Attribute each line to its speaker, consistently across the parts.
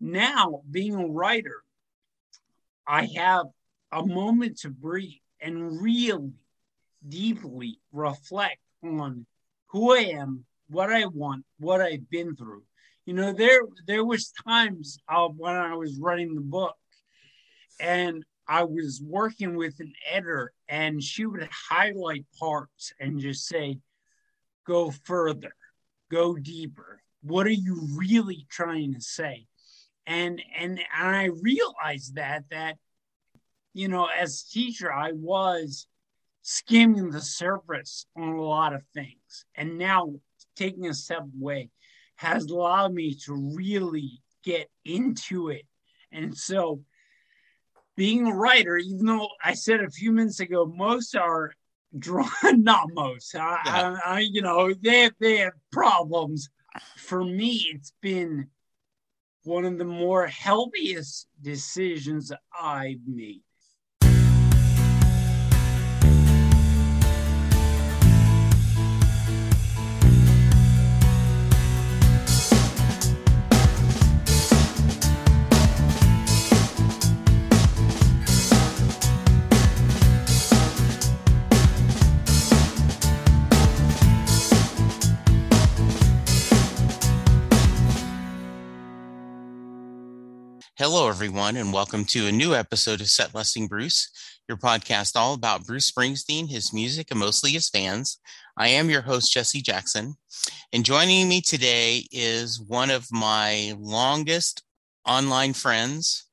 Speaker 1: now being a writer, I have a moment to breathe and really deeply reflect on who I am, what I want, what I've been through. You know, there there was times uh, when I was writing the book, and I was working with an editor, and she would highlight parts and just say, "Go further, go deeper. What are you really trying to say?" And and and I realized that that you know, as a teacher, I was skimming the surface on a lot of things. And now taking a step away has allowed me to really get into it. And so being a writer, even though I said a few minutes ago, most are drawn, not most, I, yeah. I, I, you know, they have, they have problems. For me, it's been one of the more healthiest decisions I've made.
Speaker 2: Hello, everyone, and welcome to a new episode of Set Lusting Bruce, your podcast all about Bruce Springsteen, his music, and mostly his fans. I am your host, Jesse Jackson, and joining me today is one of my longest online friends,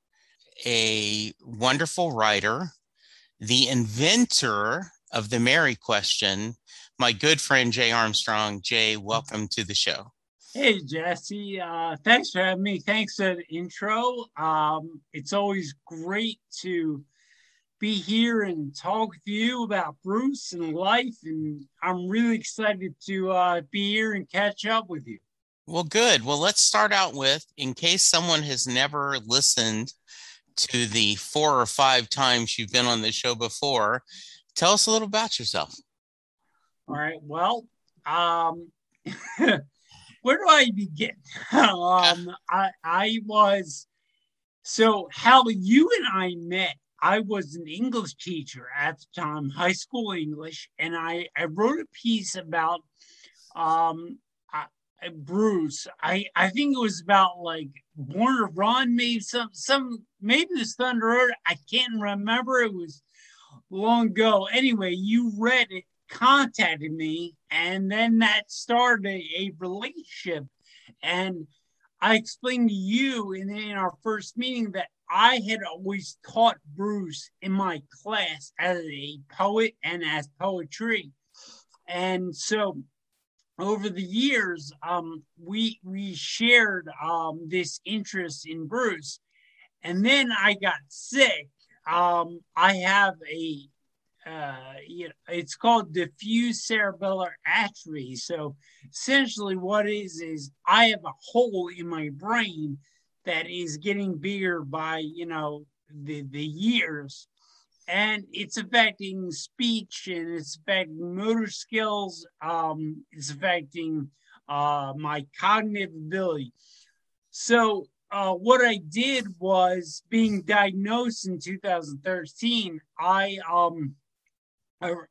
Speaker 2: a wonderful writer, the inventor of the Mary question, my good friend Jay Armstrong. Jay, welcome to the show.
Speaker 1: Hey, Jesse. Uh, thanks for having me. Thanks for the intro. Um, it's always great to be here and talk with you about Bruce and life. And I'm really excited to uh, be here and catch up with you.
Speaker 2: Well, good. Well, let's start out with in case someone has never listened to the four or five times you've been on the show before, tell us a little about yourself.
Speaker 1: All right. Well, um, where do I begin? um, I, I was so how you and I met. I was an English teacher at the time, high school English, and I, I wrote a piece about um, Bruce. I, I think it was about like to Run, maybe some some maybe it Thunder Road. I can't remember. It was long ago. Anyway, you read it contacted me, and then that started a, relationship. And I explained to you in, in our first meeting that I had always taught Bruce in my class as a poet and as poetry. And so over the years, um, we we shared um, this interest in Bruce. And then I got sick. Um, I have a uh, you know, it's called diffuse cerebellar atrophy. So essentially, what is is I have a hole in my brain that is getting bigger by you know the the years, and it's affecting speech and it's affecting motor skills. Um, it's affecting uh, my cognitive ability. So uh, what I did was being diagnosed in 2013. I um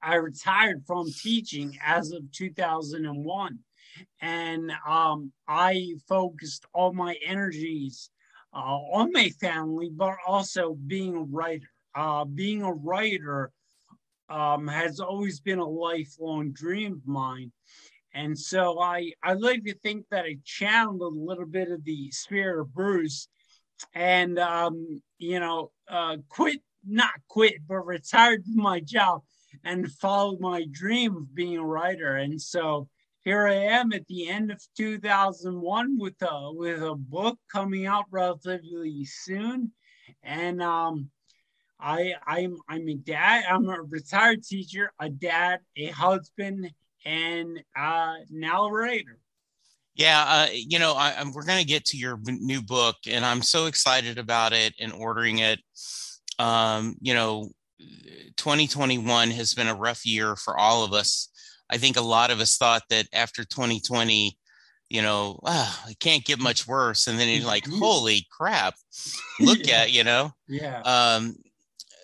Speaker 1: I, retired from teaching as of 2001. And um, I focused all my energies uh, on my family, but also being a writer. Uh, being a writer um, has always been a lifelong dream of mine. And so I, I like to think that I channeled a little bit of the spirit of Bruce and, um, you know, uh, quit, not quit, but retired from my job and followed my dream of being a writer. And so here I am at the end of 2001 with a with a book coming out relatively soon, and um, I I'm I'm a dad. I'm a retired teacher, a dad, a husband, and uh, now a writer.
Speaker 2: Yeah, uh, you know, I, we're going to get to your new book, and I'm so excited about it and ordering it. Um, you know, 2021 has been a rough year for all of us. I think a lot of us thought that after 2020, you know, ah, it can't get much worse. And then you're like,
Speaker 1: Mhm.
Speaker 2: holy crap, look
Speaker 1: Yeah.
Speaker 2: at, you know,
Speaker 1: Yeah.
Speaker 2: um,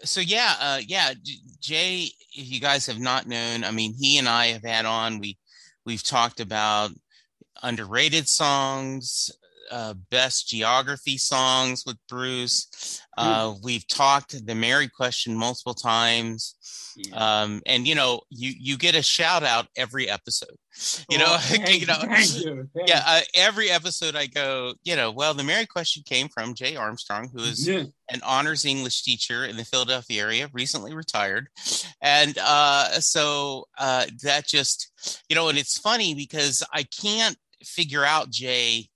Speaker 2: so yeah, uh, yeah, Jay, if you guys have not known, I mean, he and I have had on, we, we've talked about underrated songs, uh, best geography songs with Bruce. Uh, we've talked the Mary question multiple times.
Speaker 1: yeah.
Speaker 2: Um, and you know, you, you get a shout out every episode, you know,
Speaker 1: Oh, thank
Speaker 2: you know,
Speaker 1: thank you. thank
Speaker 2: yeah, uh, every episode I go, you know, well, the Mary question came from Jay Armstrong, who is
Speaker 1: Yeah.
Speaker 2: an honors English teacher in the Philadelphia area, recently retired. And uh, so uh, that just, you know, and it's funny because I can't figure out, Jay,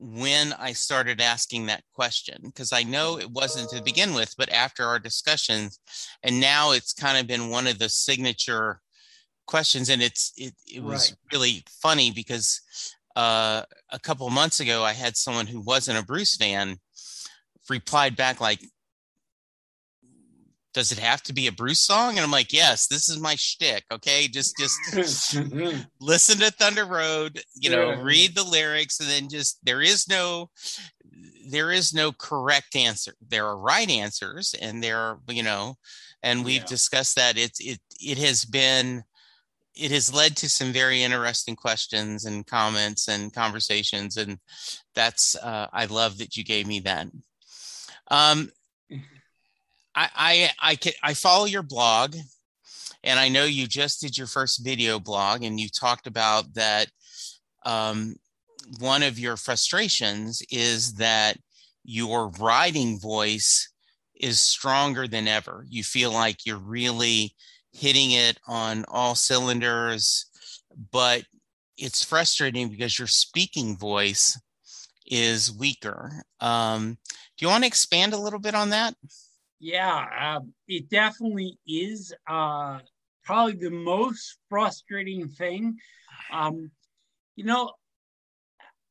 Speaker 2: when I started asking that question, because I know it wasn't to begin with, but after our discussions, and now it's kind of been one of the signature questions. And it's, it, it was
Speaker 1: Right.
Speaker 2: really funny because uh, a couple months ago, I had someone who wasn't a Bruce fan replied back like, "Does it have to be a Bruce song?" And I'm like, "Yes, this is my shtick. Okay, just just listen to Thunder Road. You know,
Speaker 1: Yeah.
Speaker 2: read the lyrics, and then just there is no." There is no correct answer. There are right answers, and there are, you know, and we've
Speaker 1: Yeah.
Speaker 2: discussed that. It's it it has been it has led to some very interesting questions and comments and conversations and that's uh, i love that you gave me that um, I, I can i follow your blog and i know you just did your first video blog and you talked about that um, one of your frustrations is that your writing voice is stronger than ever you feel like you're really hitting it on all cylinders, but it's frustrating because your speaking voice is weaker. Um, do you want to expand a little bit on that?
Speaker 1: Yeah, um, it definitely is uh, probably the most frustrating thing. Um, you know,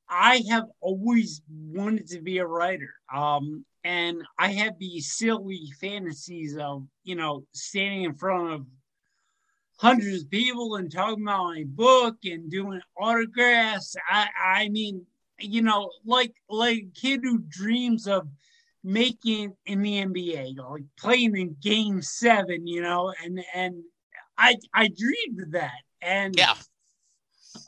Speaker 1: I have always wanted to be a writer. Um, and I have these silly fantasies of, you know, standing in front of hundreds of people and talking about my book and doing autographs. I, I mean, you know, like like a kid who dreams of making in the NBA, like playing in game seven, you know, and and I I dreamed of that. And
Speaker 2: Yeah.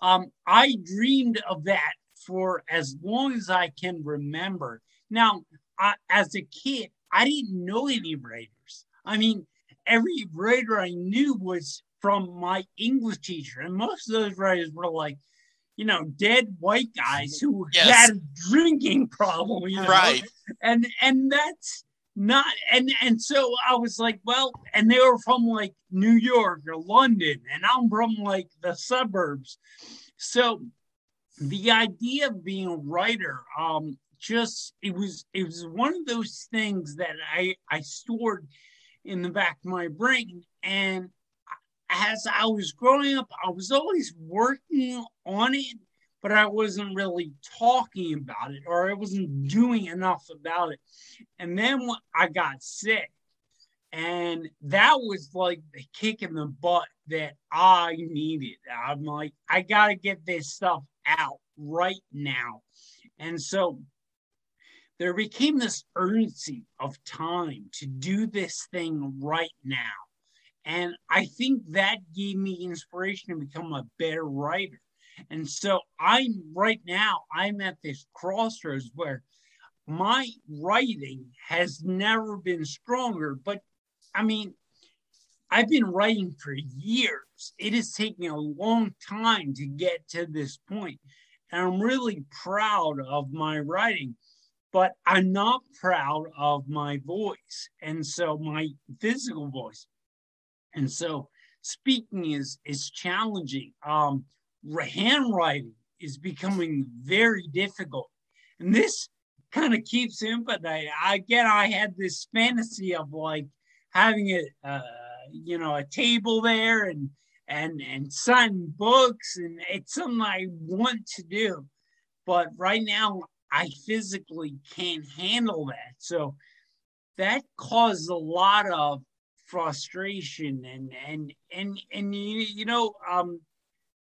Speaker 1: um I dreamed of that for as long as I can remember. Now, I, as a kid, I didn't know any writers. I mean, every writer I knew was from my English teacher, and most of those writers were like, you know, dead white guys who
Speaker 2: Yes.
Speaker 1: had a drinking problem, you know?
Speaker 2: Right.
Speaker 1: And and that's not and and so I was like, well, and they were from like New York or London, and I'm from like the suburbs. So the idea of being a writer, um, just it was it was one of those things that I I stored in the back of my brain, and as I was growing up, I was always working on it, but I wasn't really talking about it, or I wasn't doing enough about it. And then when I got sick, and that was like the kick in the butt that I needed. I'm like, I got to get this stuff out right now. And so there became this urgency of time to do this thing right now. And I think that gave me inspiration to become a better writer. And so I'm right now, I'm at this crossroads where my writing has never been stronger. But I mean, I've been writing for years. It is taking a long time to get to this point. And I'm really proud of my writing, but I'm not proud of my voice. And so my physical voice. And so speaking is is challenging. Um, handwriting is becoming very difficult. And this kind of keeps I, again, I had this fantasy of like having a, uh, you know, a table there and, and, and signing books. And it's something I want to do. But right now, I physically can't handle that. So that caused a lot of frustration and, and, and, and, you, you know, um,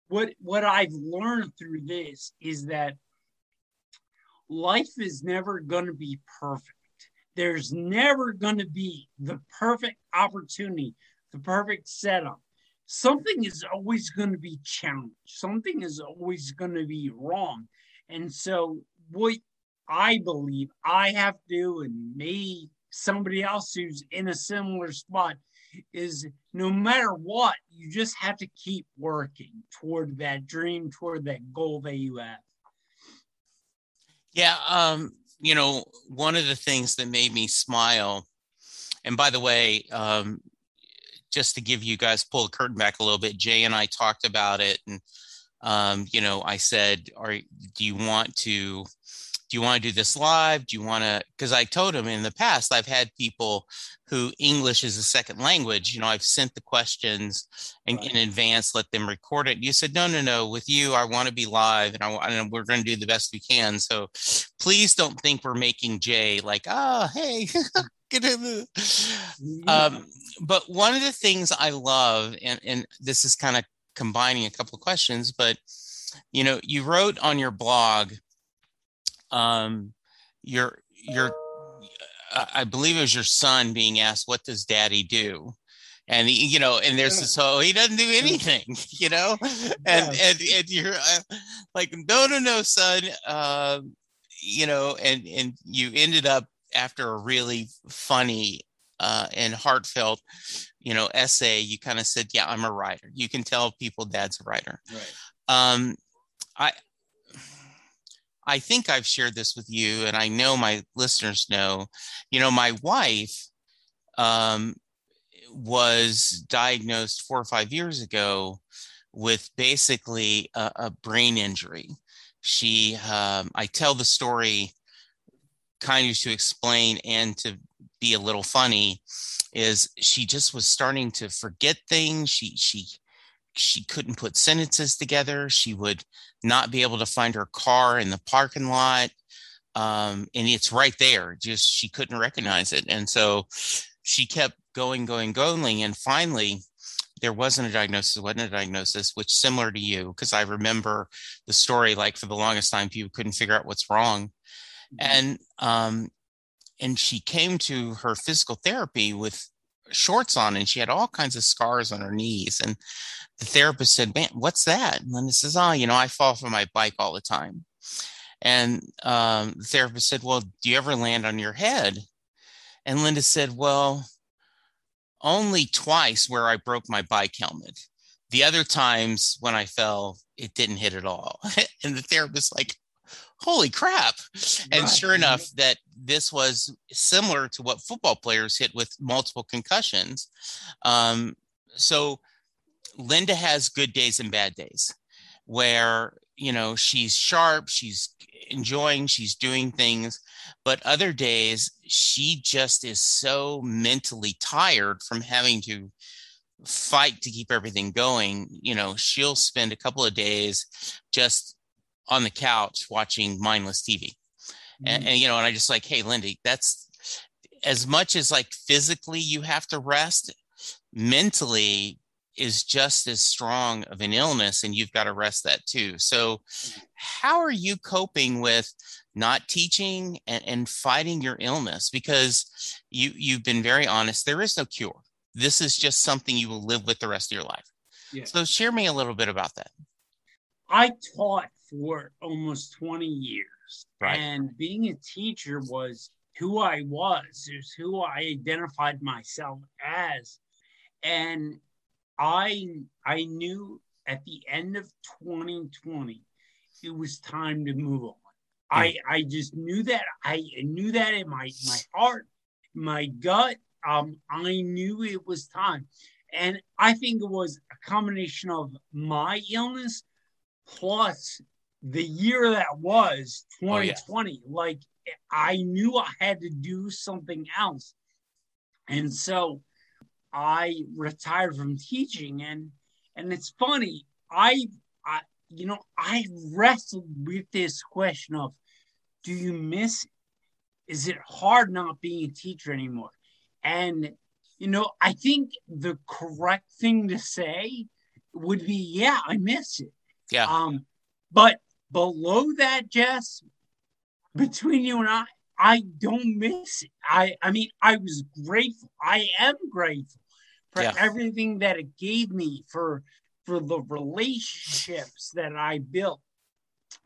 Speaker 1: what what I've learned through this is that life is never going to be perfect. There's never going to be the perfect opportunity, the perfect setup. Something is always going to be challenged. Something is always going to be wrong. And so, what I believe I have to, and maybe somebody else who's in a similar spot, is no matter what, you just have to keep working toward that dream, toward that goal that you have.
Speaker 2: Yeah, um, you know, one of the things that made me smile, and by the way, um, just to give you guys pull the curtain back a little bit, Jay and I talked about it, and um, you know, I said, "Are do you want to?" Do you want to do this live? Do you want to? Because I told him in the past, I've had people who English is a second language. You know, I've sent the questions in, right. in advance, let them record it. You said, no, no, no. With you, I want to be live, and I and we're going to do the best we can. So please don't think we're making Jay like, oh, hey. Get in the, um, but one of the things I love, and, and this is kind of combining a couple of questions, but you know, you wrote on your blog um, your your I believe it was your son being asked, "What does Daddy do?" And he, you know, and there's this whole he doesn't do anything, you know, and yes. and and you're uh, like, no, no, no, son, uh, you know, and and you ended up after a really funny uh, and heartfelt, you know, essay. You kind of said, "Yeah, I'm a writer." You can tell people Dad's a writer. Right. Um, I I think I've shared this with you, and I know my listeners know. You know, my wife um, was diagnosed four or five years ago with basically a, a brain injury. She, um, I tell the story kind of to explain and to be a little funny is she just was starting to forget things she she she couldn't put sentences together. She would not be able to find her car in the parking lot. Um, and it's right there, just she couldn't recognize it. And so she kept going, going, going. And finally, there wasn't a diagnosis, wasn't a diagnosis, which similar to you, because I remember the story like for the longest time, people couldn't figure out what's wrong. Mm-hmm. And um, and she came to her physical therapy with shorts on and she had all kinds of scars on her knees. And the therapist said, Man, what's that? And Linda says, Oh, you know, I fall from my bike all the time. And um, the therapist said, Well, do you ever land on your head? And Linda said, Well, only twice where I broke my bike helmet. The other times when I fell, it didn't hit at all. and the therapist, like, holy crap. And right. sure enough, that this was similar to what football players hit with multiple concussions. Um, so Linda has good days and bad days where, you know, she's sharp, she's enjoying, she's doing things, but other days she just is so mentally tired from having to fight to keep everything going. You know, she'll spend a couple of days just on the couch watching mindless TV. Mm-hmm. And, and, you know, and I just like, hey, Lindy, that's as much as like physically you have to rest, mentally is just as strong of an illness and you've got to rest that too. So how are you coping with not teaching and, and fighting your illness? Because you you've been very honest, there is no cure. This is just something you will live with the rest of your life. Yeah. So share me a little bit about that.
Speaker 1: I taught for almost 20 years. Right. And being a teacher was who I was, it was who I identified myself as. And I I knew at the end of 2020 it was time to move on. I I just knew that I knew that in my my heart, my gut. Um, I knew it was time, and I think it was a combination of my illness plus the year that was 2020. Oh, yeah. Like I knew I had to do something else. And so I retired from teaching and and it's funny, I I you know, I wrestled with this question of do you miss it? Is it hard not being a teacher anymore? And you know, I think the correct thing to say would be, yeah, I miss it
Speaker 2: Yeah.
Speaker 1: Um, but below that, Jess, between you and I, I don't miss it. I I mean, I was grateful. I am grateful for
Speaker 2: Yeah.
Speaker 1: everything that it gave me for for the relationships that I built,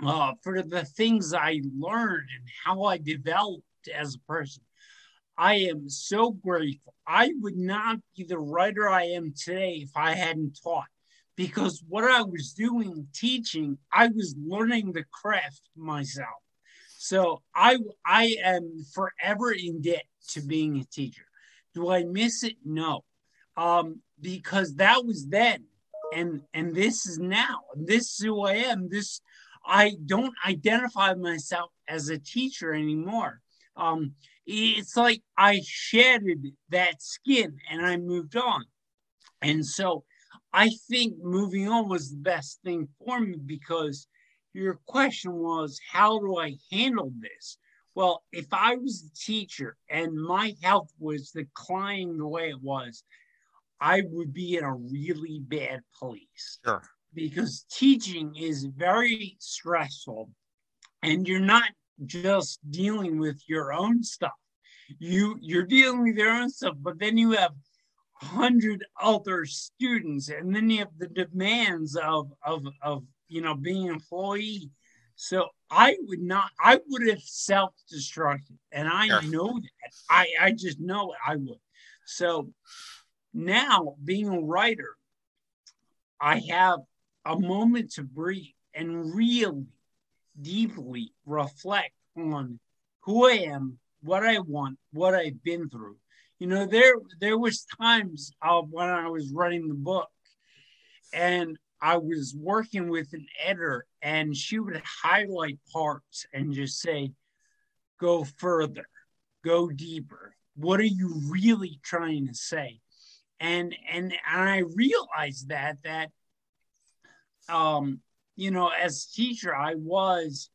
Speaker 1: uh, for the things I learned and how I developed as a person. I am so grateful. I would not be the writer I am today if I hadn't taught, because what I was doing teaching, I was learning the craft myself. So I I am forever in debt to being a teacher. Do I miss it? No, um, because that was then, and and this is now. This is who I am. This I don't identify myself as a teacher anymore. Um, it's like I shedded that skin and I moved on. And so I think moving on was the best thing for me because your question was, how do I handle this? Well, if I was a teacher and my health was declining the way it was, I would be in a really bad place
Speaker 2: Sure.
Speaker 1: because teaching is very stressful and you're not just dealing with your own stuff you you're dealing with your own stuff but then you have hundred other students and then you have the demands of of of you know being an employee so i would not i would have self-destructed and i
Speaker 2: Sure.
Speaker 1: know that i i just know it, i would so now being a writer i have a moment to breathe and really deeply reflect on who I am, what I want, what I've been through. You know, there there was times uh, when I was writing the book, and I was working with an editor, and she would highlight parts and just say, "Go further, go deeper. What are you really trying to say?" And and and I realized that that um you know, as a teacher, I was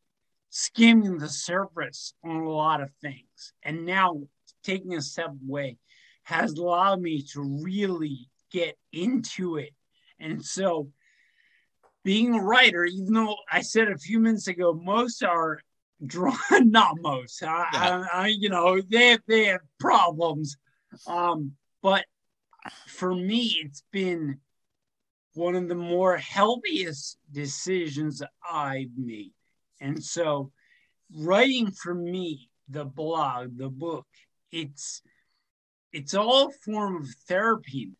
Speaker 1: skimming the surface on a lot of things. And now taking a step away has allowed me to really get into it. And so being a writer, even though I said a few minutes ago, most are drawn, not most, I,
Speaker 2: Yeah.
Speaker 1: I, I, you know, they have, they have problems. Um, but for me, it's been one of the more healthiest decisions I've made. And so writing for me, the blog, the book, it's it's all form of therapy.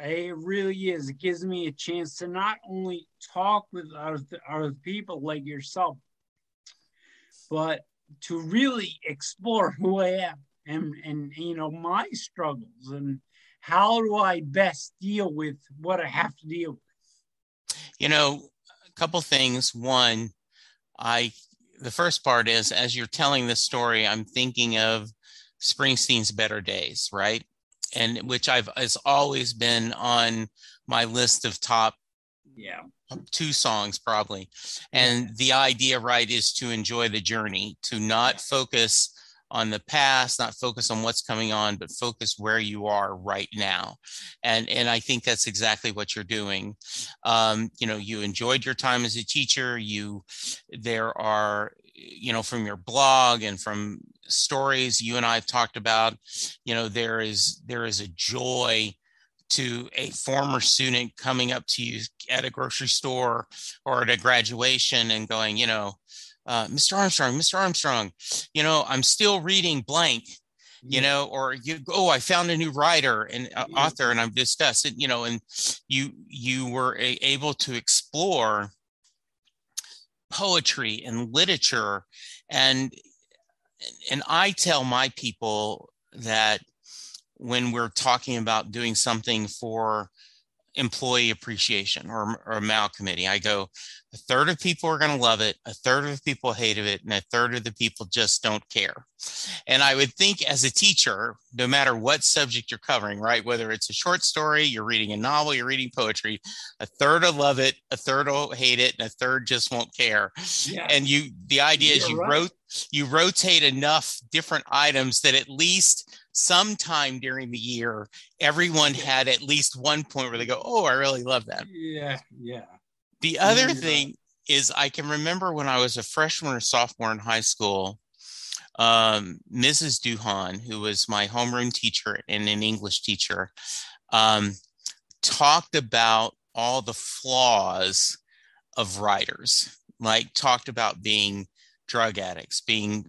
Speaker 1: It really is. It gives me a chance to not only talk with other, people like yourself, but to really explore who I am and and you know my struggles and how do I best deal with what I have to deal with.
Speaker 2: You know, a couple things. One, I the first part is as you're telling this story, I'm thinking of Springsteen's Better Days, right? And which I've has always been on my list of top
Speaker 1: Yeah.
Speaker 2: two songs probably. And the idea, right, is to enjoy the journey, to not focus on the past, not focus on what's coming on, but focus where you are right now. And and I think that's exactly what you're doing. Um, you know, you enjoyed your time as a teacher. You there are, you know, from your blog and from stories you and I have talked about, you know, there is there is a joy to a former student coming up to you at a grocery store or at a graduation and going, you know, uh, Mr. Armstrong, Mr. Armstrong, you know, I'm still reading blank, you know, or you, oh, I found a new writer and uh, author and I'm discussed, you know, and you, you were a, able to explore poetry and literature and, and I tell my people that when we're talking about doing something for employee appreciation or, or a MAL committee, I go, a third of people are going to love it, a third of the people hated it, and a third of the people just don't care. And I would think as a teacher, no matter what subject you're covering, right, whether it's a short story, you're reading a novel, you're reading poetry, a third will love it, a third will hate it, and a third just won't care.
Speaker 1: Yeah.
Speaker 2: And you, the idea is
Speaker 1: You're
Speaker 2: you
Speaker 1: right.
Speaker 2: wrote, you rotate enough different items that at least sometime during the year, everyone had at least one point where they go, "Oh, I really love that."
Speaker 1: yeah. Yeah.
Speaker 2: The other thing is, I can remember when I was a freshman or sophomore in high school, um, Mrs. Duhan, who was my homeroom teacher and an English teacher, um, talked about all the flaws of writers, like talked about being drug addicts, being,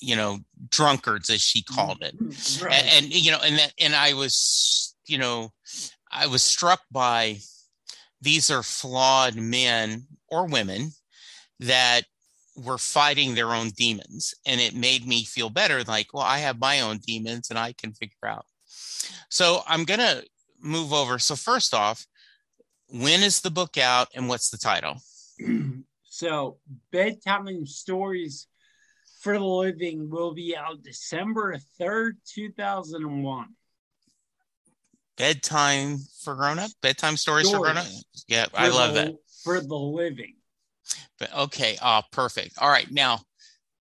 Speaker 2: you know, drunkards, as she called it
Speaker 1: Right.
Speaker 2: and, and you know and that and i was you know i was struck by these are flawed men or women that were fighting their own demons. And it made me feel better like well i have my own demons and i can figure out. So i'm going to move over. So first off when is the book out and what's the title?
Speaker 1: So bedtime stories for the living will be out December 3rd, 2001.
Speaker 2: Bedtime for grown up bedtime stories, for grown up yeah i love
Speaker 1: the-
Speaker 2: that
Speaker 1: For the living.
Speaker 2: But okay, ah, perfect. All right, now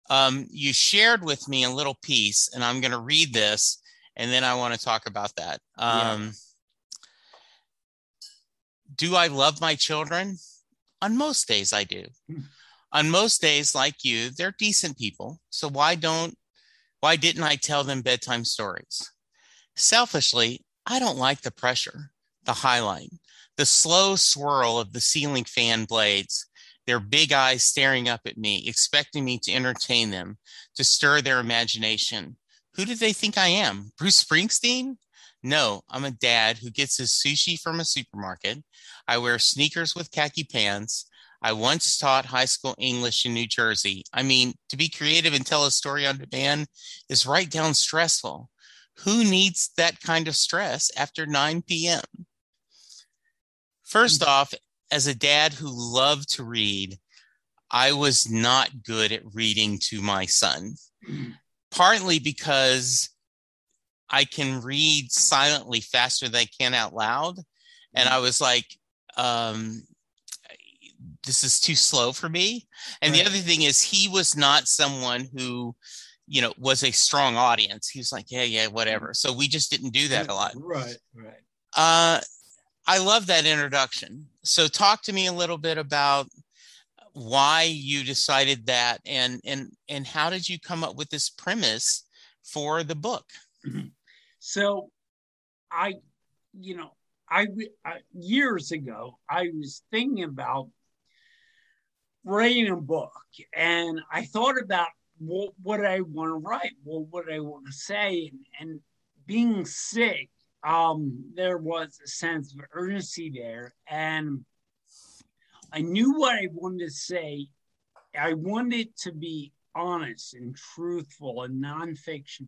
Speaker 2: um, you shared with me a little piece, and I'm going to read this, and then I want to talk about that.
Speaker 1: Yeah.
Speaker 2: Um, Do I love my children? On most days, I do.
Speaker 1: Hmm.
Speaker 2: On most days, like you, they're decent people. So why don't? Why didn't I tell them bedtime stories? Selfishly, I don't like the pressure, the highlight, the slow swirl of the ceiling fan blades their big eyes staring up at me, expecting me to entertain them, to stir their imagination. Who do they think I am? Bruce Springsteen? No, I'm a dad who gets his sushi from a supermarket. I wear sneakers with khaki pants. I once taught high school English in New Jersey. I mean, to be creative and tell a story on demand is right down stressful. Who needs that kind of stress after 9 p.m.? First mm. off, as a dad who loved to read, I was not good at reading to my son, mm. partly because I can read silently faster than I can out loud. And mm. I was like, um, this is too slow for me. And
Speaker 1: Right.
Speaker 2: the other thing is, he was not someone who, you know, was a strong audience. He was like, yeah, yeah, whatever. So we just didn't do that a lot.
Speaker 1: Right, right.
Speaker 2: Uh, I love that introduction. So, talk to me a little bit about why you decided that, and and and how did you come up with this premise for the book?
Speaker 1: So, I, you know, I, I years ago I was thinking about writing a book, and I thought about what what I want to write, what what I want to say, and, and being sick, um, there was a sense of urgency there, and I knew what I wanted to say. I wanted to be honest and truthful and nonfiction.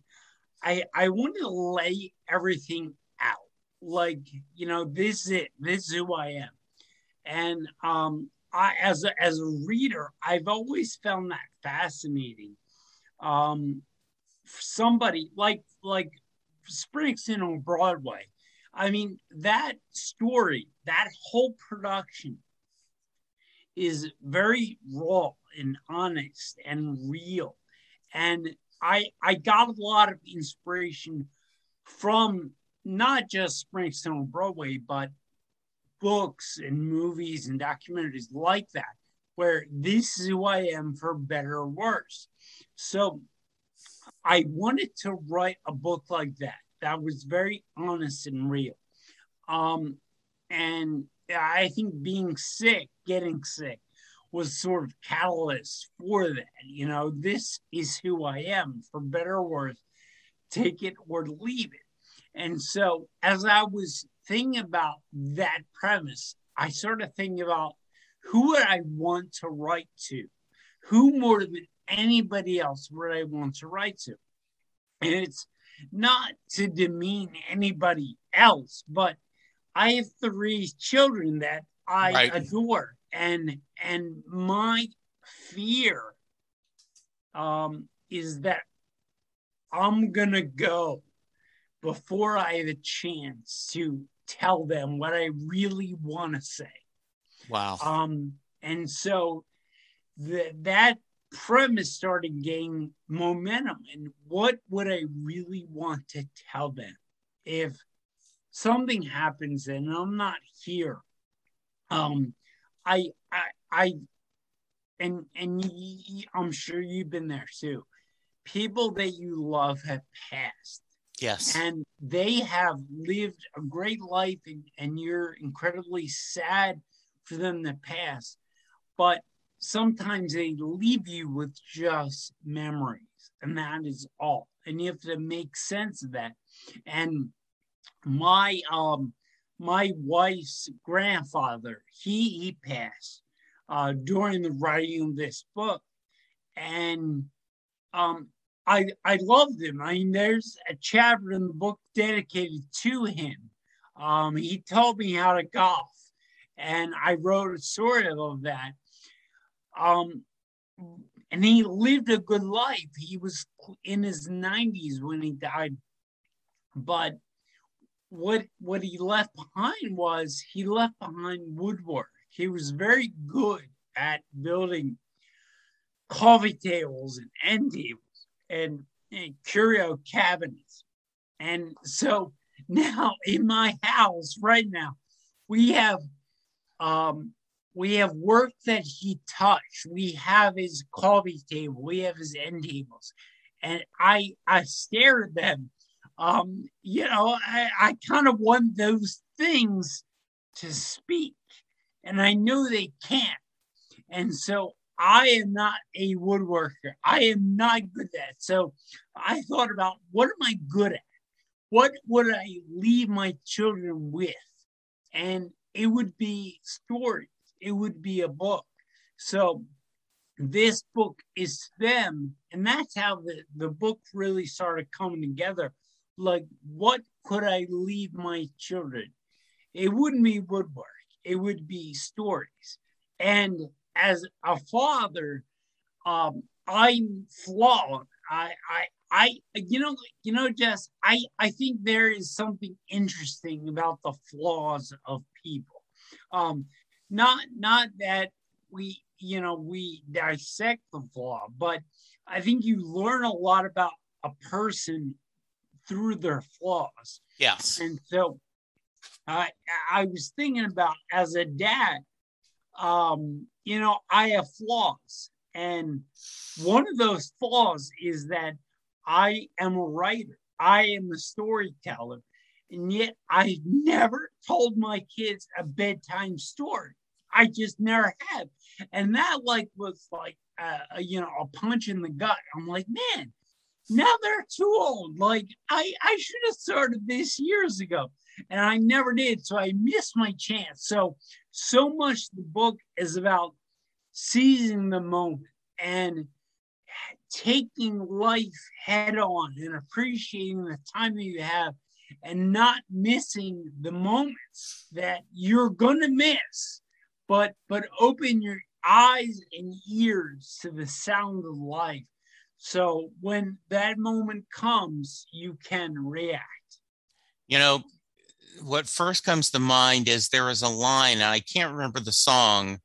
Speaker 1: I I wanted to lay everything out. Like, you know, this is it. This is who I am. And um I as a as a reader, I've always found that fascinating. Um somebody like like Springsteen on Broadway. I mean, that story, that whole production is very raw and honest and real. And I I got a lot of inspiration from not just Springsteen on Broadway, but books and movies and documentaries like that, where this is who I am for better or worse. So I wanted to write a book like that that was very honest and real. Um, and I think being sick, getting sick, was sort of catalyst for that. You know, this is who I am, for better or worse. Take it or leave it. And so, as I was thinking about that premise, I started thinking about who would I want to write to? Who more than anybody else would I want to write to? And it's not to demean anybody else, but I have three children that I
Speaker 2: Right.
Speaker 1: adore, and and my fear um, is that I'm gonna go before I have a chance to tell them what I really want to say.
Speaker 2: Wow.
Speaker 1: Um, and so the, that premise started gaining momentum. And what would I really want to tell them if something happens and I'm not here? Um, I I I and and I'm sure you've been there too. People that you love have passed.
Speaker 2: Yes.
Speaker 1: And they have lived a great life, and, and you're incredibly sad for them to pass. But sometimes they leave you with just memories, and that is all. And you have to make sense of that. And my um my wife's grandfather, he he passed uh, during the writing of this book, and um, I I loved him. I mean, there's a chapter in the book dedicated to him. Um, he taught me how to golf, and I wrote a story of that. Um, and he lived a good life. He was in his 90s when he died, but what what he left behind was he left behind woodwork. He was very good at building coffee tables and end tables and, curio cabinets. And so now in my house right now, we have um we have work that he touched. We have his coffee table, we have his end tables. And I I stare at them um, you know, I, I kind of want those things to speak, and I know they can't. And so I am not a woodworker. I am not good at. So I thought about what am I good at? What would I leave my children with? And it would be stories. It would be a book. So this book is them, and that's how the, the book really started coming together like what could I leave my children? It wouldn't be woodwork, it would be stories. And as a father, um, I'm flawed. I, I, I, you know, you know, Jess, I, I think there is something interesting about the flaws of people. Um, not, not that we, you know, we dissect the flaw, but I think you learn a lot about a person through their flaws.
Speaker 2: Yes.
Speaker 1: And so I I was thinking about as a dad, um, you know, I have flaws. And one of those flaws is that I am a writer. I am a storyteller. And yet I never told my kids a bedtime story. I just never have. And that like was like uh, you know a punch in the gut. I'm like, man, now they're too old. Like I, I should have started this years ago, and I never did. So I missed my chance. So, so much the book is about seizing the moment and taking life head on and appreciating the time that you have and not missing the moments that you're going to miss but but open your eyes and ears to the sound of life so when that moment comes, you can react.
Speaker 2: You know, what first comes to mind is there is a line, and I can't remember the song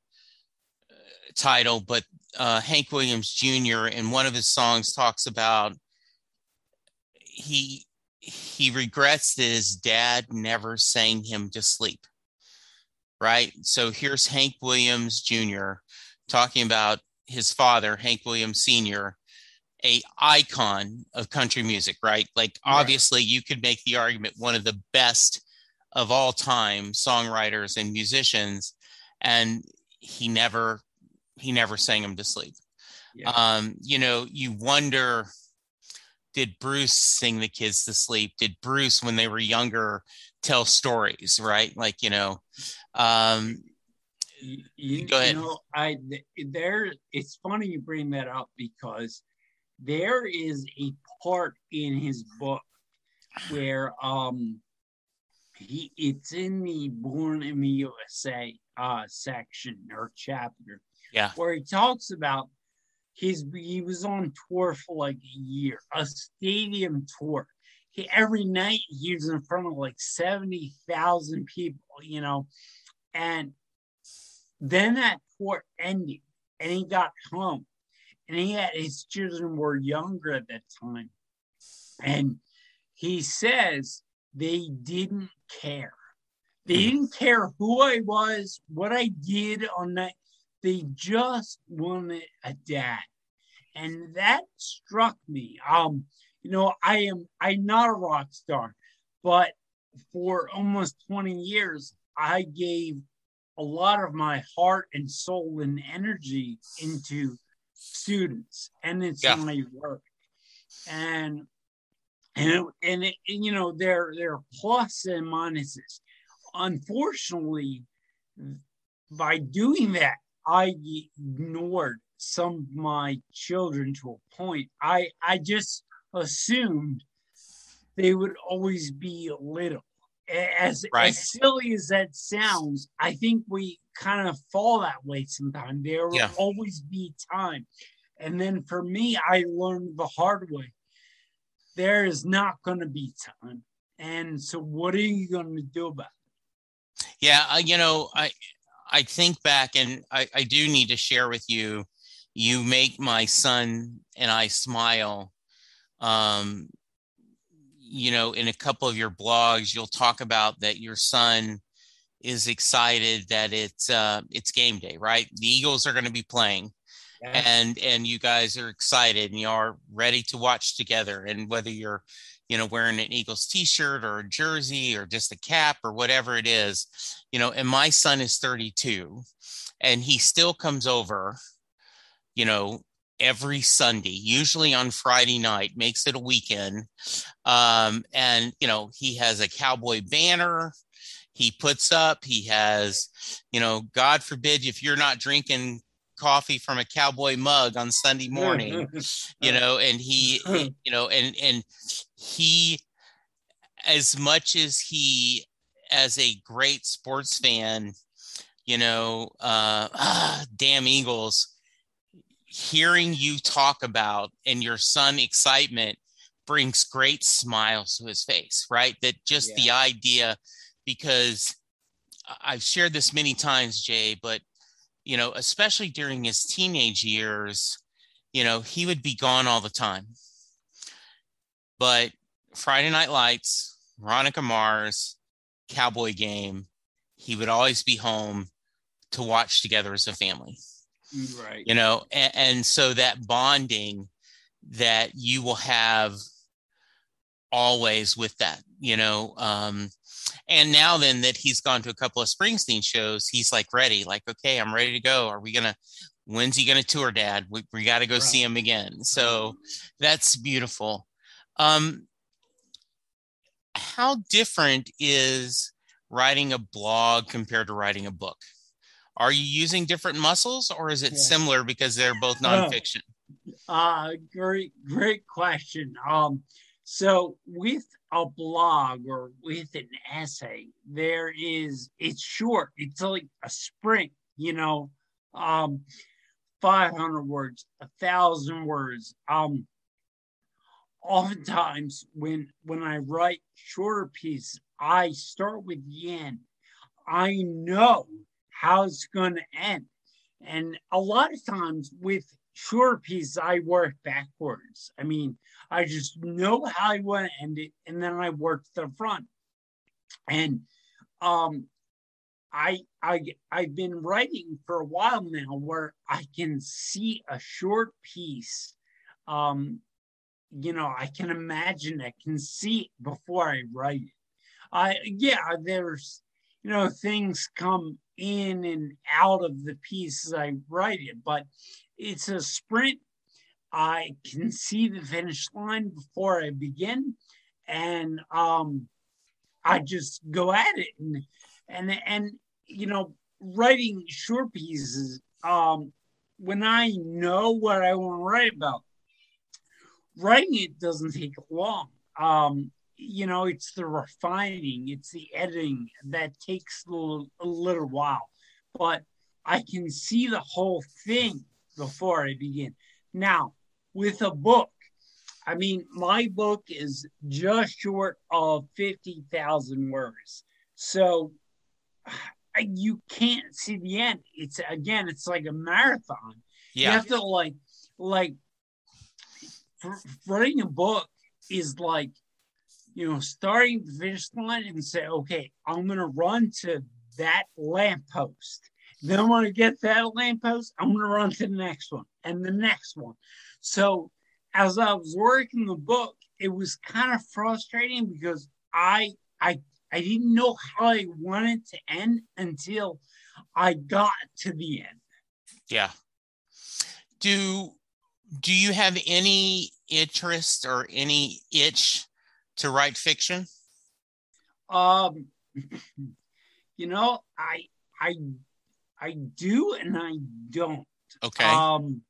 Speaker 2: uh, title, but uh, Hank Williams Jr. in one of his songs talks about he he regrets that his dad never sang him to sleep. Right. So here's Hank Williams Jr. talking about his father, Hank Williams Sr., a icon of country music, right? Like obviously right. you could make the argument one of the best of all time songwriters and musicians and he never he never sang him to sleep. Yeah. Um, you know, you wonder did Bruce sing the kids to sleep? Did Bruce when they were younger tell stories, right? Like, you know, um
Speaker 1: you, go ahead. You know, I there it's funny you bring that up because there is a part in his book where um he it's in the Born in the USA uh section or chapter.
Speaker 2: Yeah.
Speaker 1: Where he talks about his he was on tour for like a year, a stadium tour. He, every night he was in front of like 70,000 people, you know. And then that tour ended and he got home and he had his children were younger at that time. And he says they didn't care. They mm-hmm. didn't care who I was, what I did on that. They just wanted a dad. And that struck me. Um, you know, I am I'm not a rock star, but for almost 20 years, I gave a lot of my heart and soul and energy into students and it's yeah. my work. And and and, it, and you know there there are plus and minuses. Unfortunately, by doing that, I ignored some of my children to a point. I I just assumed they would always be little. As, right. as silly as that sounds, I think we kind of fall that way sometimes. There will yeah. always be time. And then for me, I learned the hard way. There is not going to be time. And so what are you going to do about it?
Speaker 2: Yeah, uh, you know, I I think back and I, I do need to share with you. You make my son and I smile um, you know, in a couple of your blogs, you'll talk about that your son is excited that it's uh, it's game day, right? The Eagles are going to be playing, and and you guys are excited and you are ready to watch together. And whether you're, you know, wearing an Eagles T-shirt or a jersey or just a cap or whatever it is, you know. And my son is 32, and he still comes over, you know, every Sunday, usually on Friday night, makes it a weekend. Um, and, you know, he has a cowboy banner he puts up. He has, you know, God forbid if you're not drinking coffee from a cowboy mug on Sunday morning, you know, and he, you know, and, and he, as much as he, as a great sports fan, you know, uh, ah, damn Eagles, hearing you talk about and your son excitement brings great smiles to his face, right? That just yeah. the idea, because I've shared this many times, Jay, but you know, especially during his teenage years, you know, he would be gone all the time. But Friday Night Lights, Veronica Mars, Cowboy Game, he would always be home to watch together as a family.
Speaker 1: Right.
Speaker 2: You know and, and so that bonding that you will have always with that you know um and now then that he's gone to a couple of springsteen shows he's like ready like okay i'm ready to go are we gonna when's he gonna tour dad we, we got to go right. see him again so that's beautiful um how different is writing a blog compared to writing a book are you using different muscles or is it yeah. similar because they're both nonfiction?
Speaker 1: Uh, great, great question. Um, so with a blog or with an essay, there is, it's short. It's like a sprint, you know, um, 500 words, a thousand words. Um, oftentimes when, when I write shorter pieces, I start with the end. I know how it's going to end. And a lot of times with short piece, I work backwards. I mean, I just know how I want to end it, and then I work the front. And um, I I I've been writing for a while now, where I can see a short piece. Um, you know, I can imagine, I can see before I write it. I yeah, there's you know things come in and out of the pieces I write it, but it's a sprint. I can see the finish line before I begin, and um, I just go at it. And and and you know, writing short pieces. Um, when I know what I want to write about, writing it doesn't take long. Um, you know, it's the refining, it's the editing that takes a little, a little while. But I can see the whole thing before I begin. Now, with a book, I mean, my book is just short of 50,000 words. So you can't see the end. It's again, it's like a marathon. Yeah. You have to like, like, writing a book is like you know, starting the finish line and say, okay, I'm going to run to that lamppost. Then I'm going to get that lamppost. I'm going to run to the next one and the next one. So as I was working the book, it was kind of frustrating because I I I didn't know how I wanted to end until I got to the end.
Speaker 2: Yeah. Do do you have any interest or any itch to write fiction?
Speaker 1: Um you know, I I I do and I don't.
Speaker 2: Okay.
Speaker 1: Um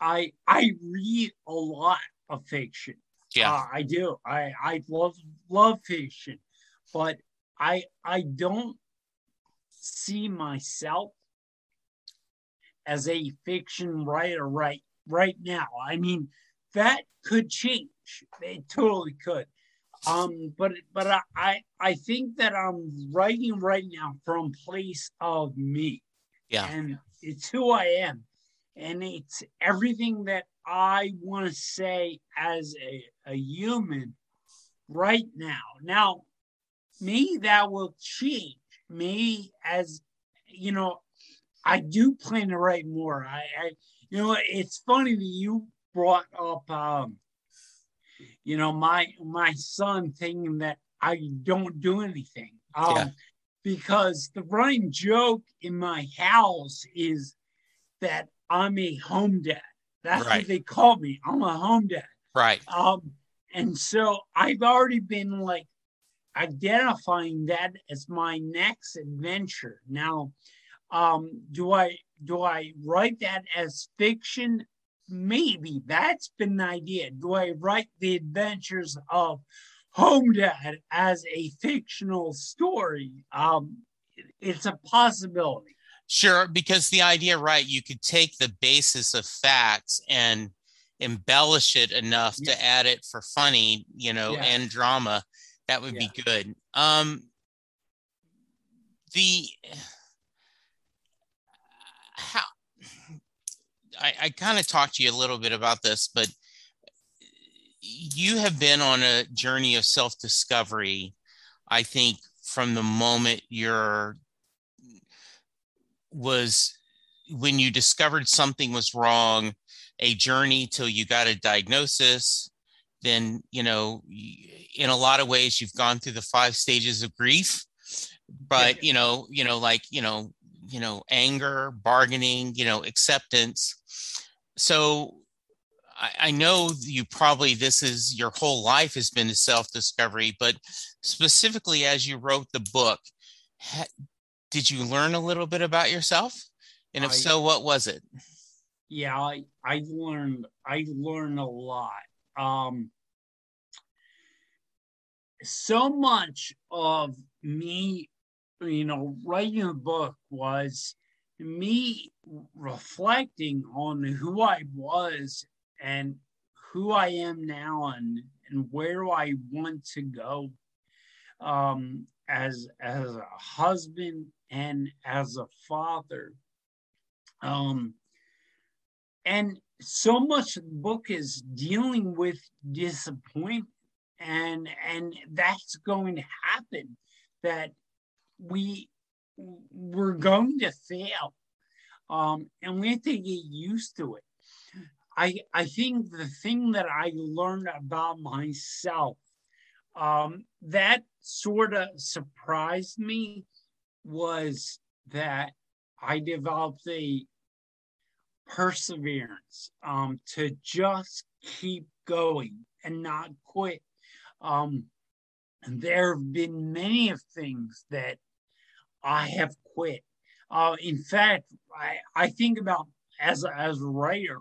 Speaker 1: I I read a lot of fiction.
Speaker 2: Yeah.
Speaker 1: Uh, I do. I I love love fiction, but I I don't see myself as a fiction writer right right now. I mean, that could change. It totally could. Um, but but I I think that I'm writing right now from place of me.
Speaker 2: Yeah.
Speaker 1: And it's who I am and it's everything that I want to say as a, a human right now. Now, maybe that will change. Me as you know, I do plan to write more. I, I you know, it's funny that you brought up, um, you know, my my son thinking that I don't do anything. Um, yeah. Because the running joke in my house is that I'm a home dad. That's right. what they call me. I'm a home dad.
Speaker 2: Right.
Speaker 1: Um, and so I've already been like identifying that as my next adventure. Now, um, do I do I write that as fiction? Maybe that's been the idea. Do I write the adventures of Home Dad as a fictional story? Um, it's a possibility.
Speaker 2: Sure, because the idea, right, you could take the basis of facts and embellish it enough yeah. to add it for funny, you know, yeah. and drama. That would yeah. be good. Um the I, I kind of talked to you a little bit about this, but you have been on a journey of self-discovery, I think, from the moment you're was when you discovered something was wrong, a journey till you got a diagnosis. Then, you know, in a lot of ways, you've gone through the five stages of grief. But, you know, you know, like, you know, you know, anger, bargaining, you know, acceptance. So I, I know you probably this is your whole life has been self-discovery, but specifically as you wrote the book, did you learn a little bit about yourself? And if I, so, what was it?
Speaker 1: Yeah, I I learned I learned a lot. Um so much of me, you know, writing a book was me reflecting on who I was and who I am now and and where I want to go um, as as a husband and as a father. Um, and so much of the book is dealing with disappointment and and that's going to happen that we we're going to fail um, and we have to get used to it i i think the thing that i learned about myself um, that sort of surprised me was that I developed a perseverance um, to just keep going and not quit. Um, there have been many of things that I have quit. Uh, in fact, I, I think about as as a writer.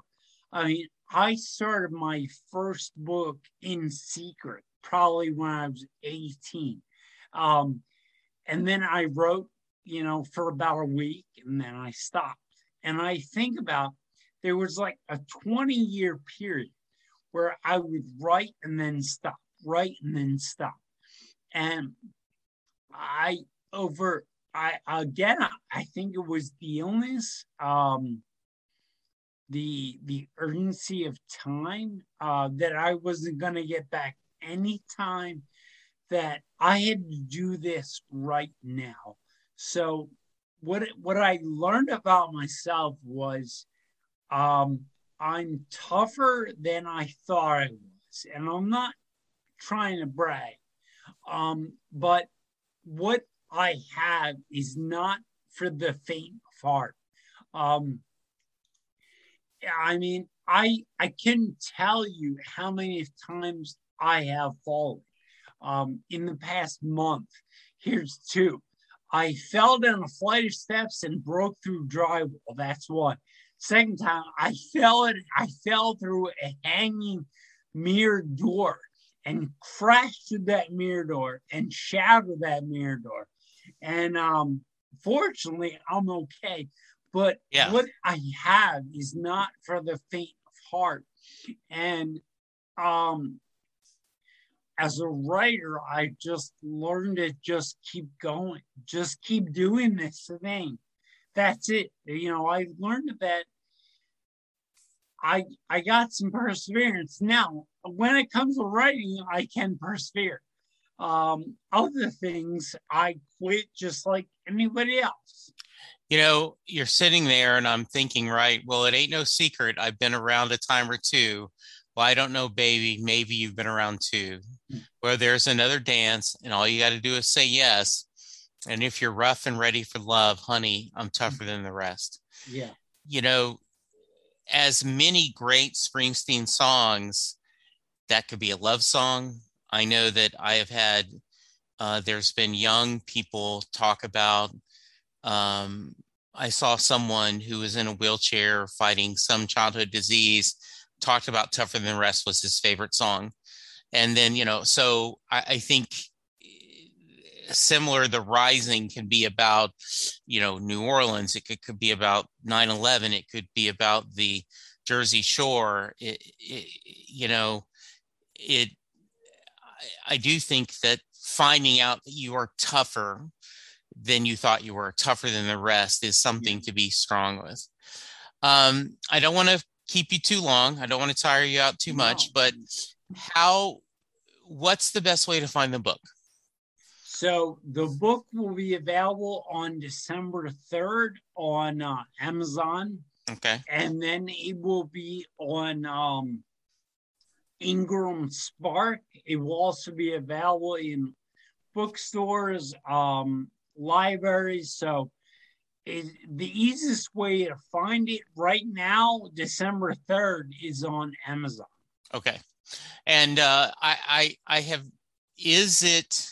Speaker 1: I mean, I started my first book in secret probably when I was 18. Um, and then I wrote you know, for about a week and then I stopped. And I think about there was like a 20 year period where I would write and then stop, write and then stop. And I over I again I think it was the illness, um, the the urgency of time uh, that I wasn't gonna get back any time that I had to do this right now. So what what I learned about myself was um, I'm tougher than I thought I was, and I'm not trying to brag. Um, but what I have is not for the faint of heart. Um, I mean, I I can tell you how many times I have fallen um, in the past month. Here's two. I fell down a flight of steps and broke through drywall. That's one. Second time, I fell and I fell through a hanging mirror door and crashed through that mirror door and shattered that mirror door. And um, fortunately, I'm okay. But yeah. what I have is not for the faint of heart. And um, as a writer, I just learned to just keep going, just keep doing this thing. That's it. You know, I learned that I I got some perseverance. Now, when it comes to writing, I can persevere. Um, other things I quit just like anybody else.
Speaker 2: You know, you're sitting there and I'm thinking, right, well, it ain't no secret. I've been around a time or two. Well, I don't know, baby. Maybe you've been around too. Hmm. Where there's another dance, and all you got to do is say yes. And if you're rough and ready for love, honey, I'm tougher than the rest.
Speaker 1: Yeah.
Speaker 2: You know, as many great Springsteen songs, that could be a love song. I know that I have had, uh, there's been young people talk about. Um, I saw someone who was in a wheelchair fighting some childhood disease, talked about Tougher Than the Rest was his favorite song. And then, you know, so I, I think similar the rising can be about you know new orleans it could, could be about 9-11 it could be about the jersey shore it, it, you know it I, do think that finding out that you are tougher than you thought you were tougher than the rest is something to be strong with. Um, i don't want to keep you too long. I don't want to tire you out too much but how what's the best way to find the book?
Speaker 1: So the book will be available on December 3rd on uh, Amazon.
Speaker 2: Okay.
Speaker 1: And then it will be on um, Ingram Spark. It will also be available in bookstores, um, libraries. So it, the easiest way to find it right now, December 3rd, is on Amazon.
Speaker 2: Okay. And uh, I, I, I have, is it,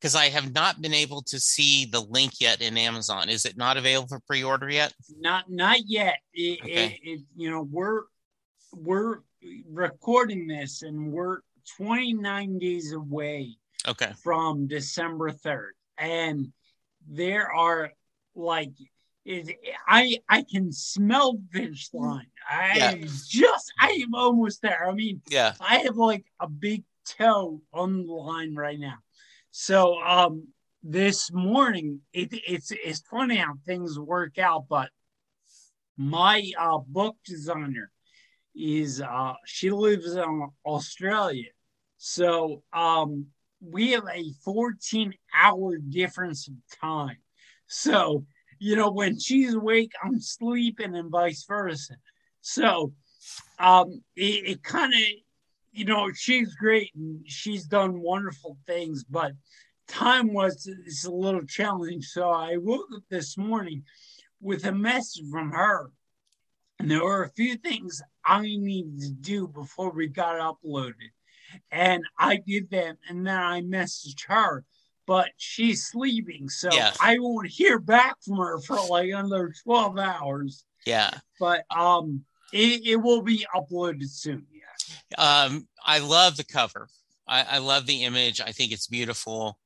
Speaker 2: because I have not been able to see the link yet in Amazon. Is it not available for pre-order yet?
Speaker 1: Not not yet. It, okay. It, you know, we're we're recording this and we're 29 days away
Speaker 2: okay
Speaker 1: from December 3rd. And there are like it, I I can smell finish line. I yeah. just I am almost there. I mean,
Speaker 2: yeah,
Speaker 1: I have like a big toe on the line right now. So um, this morning, it, it's it's funny how things work out, but my uh, book designer is uh, she lives in Australia, so um, we have a 14 hour difference of time. So you know when she's awake, I'm sleeping, and vice versa. So um, it, it kind of you know, she's great and she's done wonderful things, but time was is a little challenging. So I woke up this morning with a message from her. And there were a few things I needed to do before we got uploaded. And I did that and then I messaged her, but she's sleeping. So yeah. I won't hear back from her for like another 12 hours.
Speaker 2: Yeah.
Speaker 1: But um it, it will be uploaded soon. Yeah.
Speaker 2: Um, I love the cover. I, I, love the image. I think it's beautiful.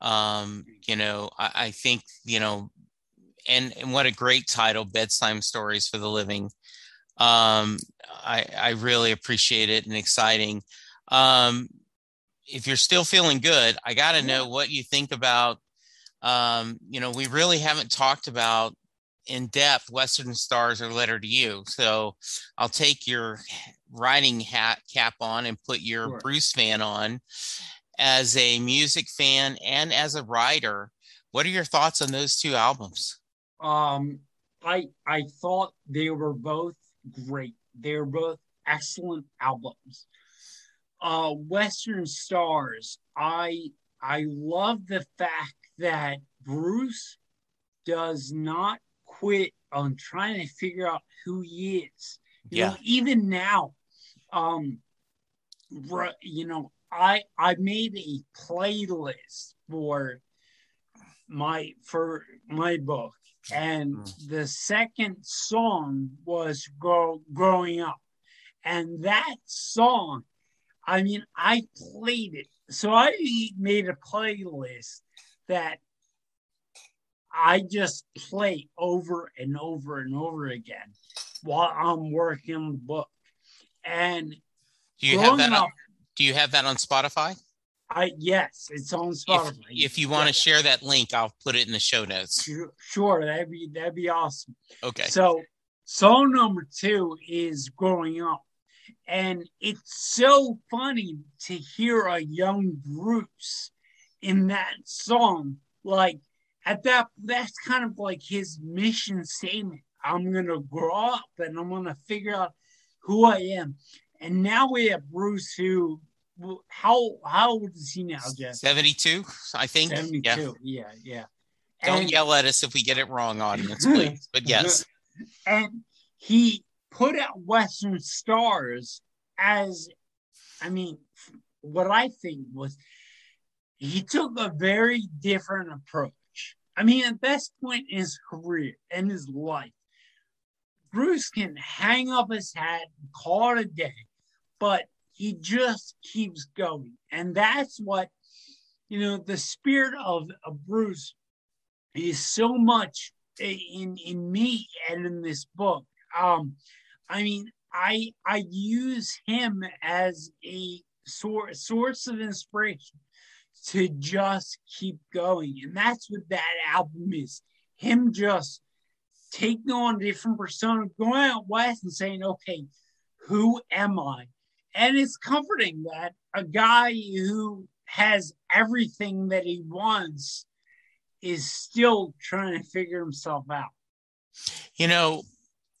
Speaker 2: Um, you know, I, I think you know, and and what a great title, bedtime stories for the living. Um, I I really appreciate it and exciting. Um, if you're still feeling good, I got to know what you think about. Um, you know, we really haven't talked about in depth Western Stars or Letter to You. So I'll take your riding hat cap on and put your
Speaker 1: Sure.
Speaker 2: Bruce fan on. As a music fan and as a writer, what are your thoughts on those two albums?
Speaker 1: Um, I I thought they were both great. They're both excellent albums. Uh, Western Stars. I I love the fact that Bruce does not quit on trying to figure out who he is. You
Speaker 2: Yeah.
Speaker 1: know, even now, um, you know, I I made a playlist for my for my book, and
Speaker 2: Mm.
Speaker 1: the second song was grow, "Growing Up," and that song, I mean, I played it. So I made a playlist that I just play over and over and over again while I'm working the book. And
Speaker 2: Do you have that?
Speaker 1: up,
Speaker 2: On, do you have that on Spotify?
Speaker 1: I yes, it's on
Speaker 2: If,
Speaker 1: Spotify.
Speaker 2: if you want to share that link, I'll put it in the show notes.
Speaker 1: Sure, sure, that'd be that'd be awesome.
Speaker 2: Okay.
Speaker 1: So song number two is growing up. And it's so funny to hear a young Bruce in that song. Like at that that's kind of like his mission statement. I'm gonna grow up and I'm gonna figure out who I am. And now we have Bruce who how how old is he now, Jeff?
Speaker 2: 72, I think.
Speaker 1: 72.
Speaker 2: Yeah.
Speaker 1: Yeah, yeah.
Speaker 2: Don't
Speaker 1: And-
Speaker 2: yell at us if we get it wrong, audience, please. But yes.
Speaker 1: and he put out Western Stars as, I mean, what I think was he took a very different approach. I mean, at this point in his career and his life, Bruce can hang up his hat and call it a day, but he just keeps going. And that's what, you know, the spirit of, of Bruce is so much in in me and in this book. Um, I mean, I I use him as a source source of inspiration to just keep going, and that's what that album is. Him just taking on a different persona, going out west and saying, "Okay, who am I?" And it's comforting that a guy who has everything that he wants is still trying to figure himself out.
Speaker 2: You know,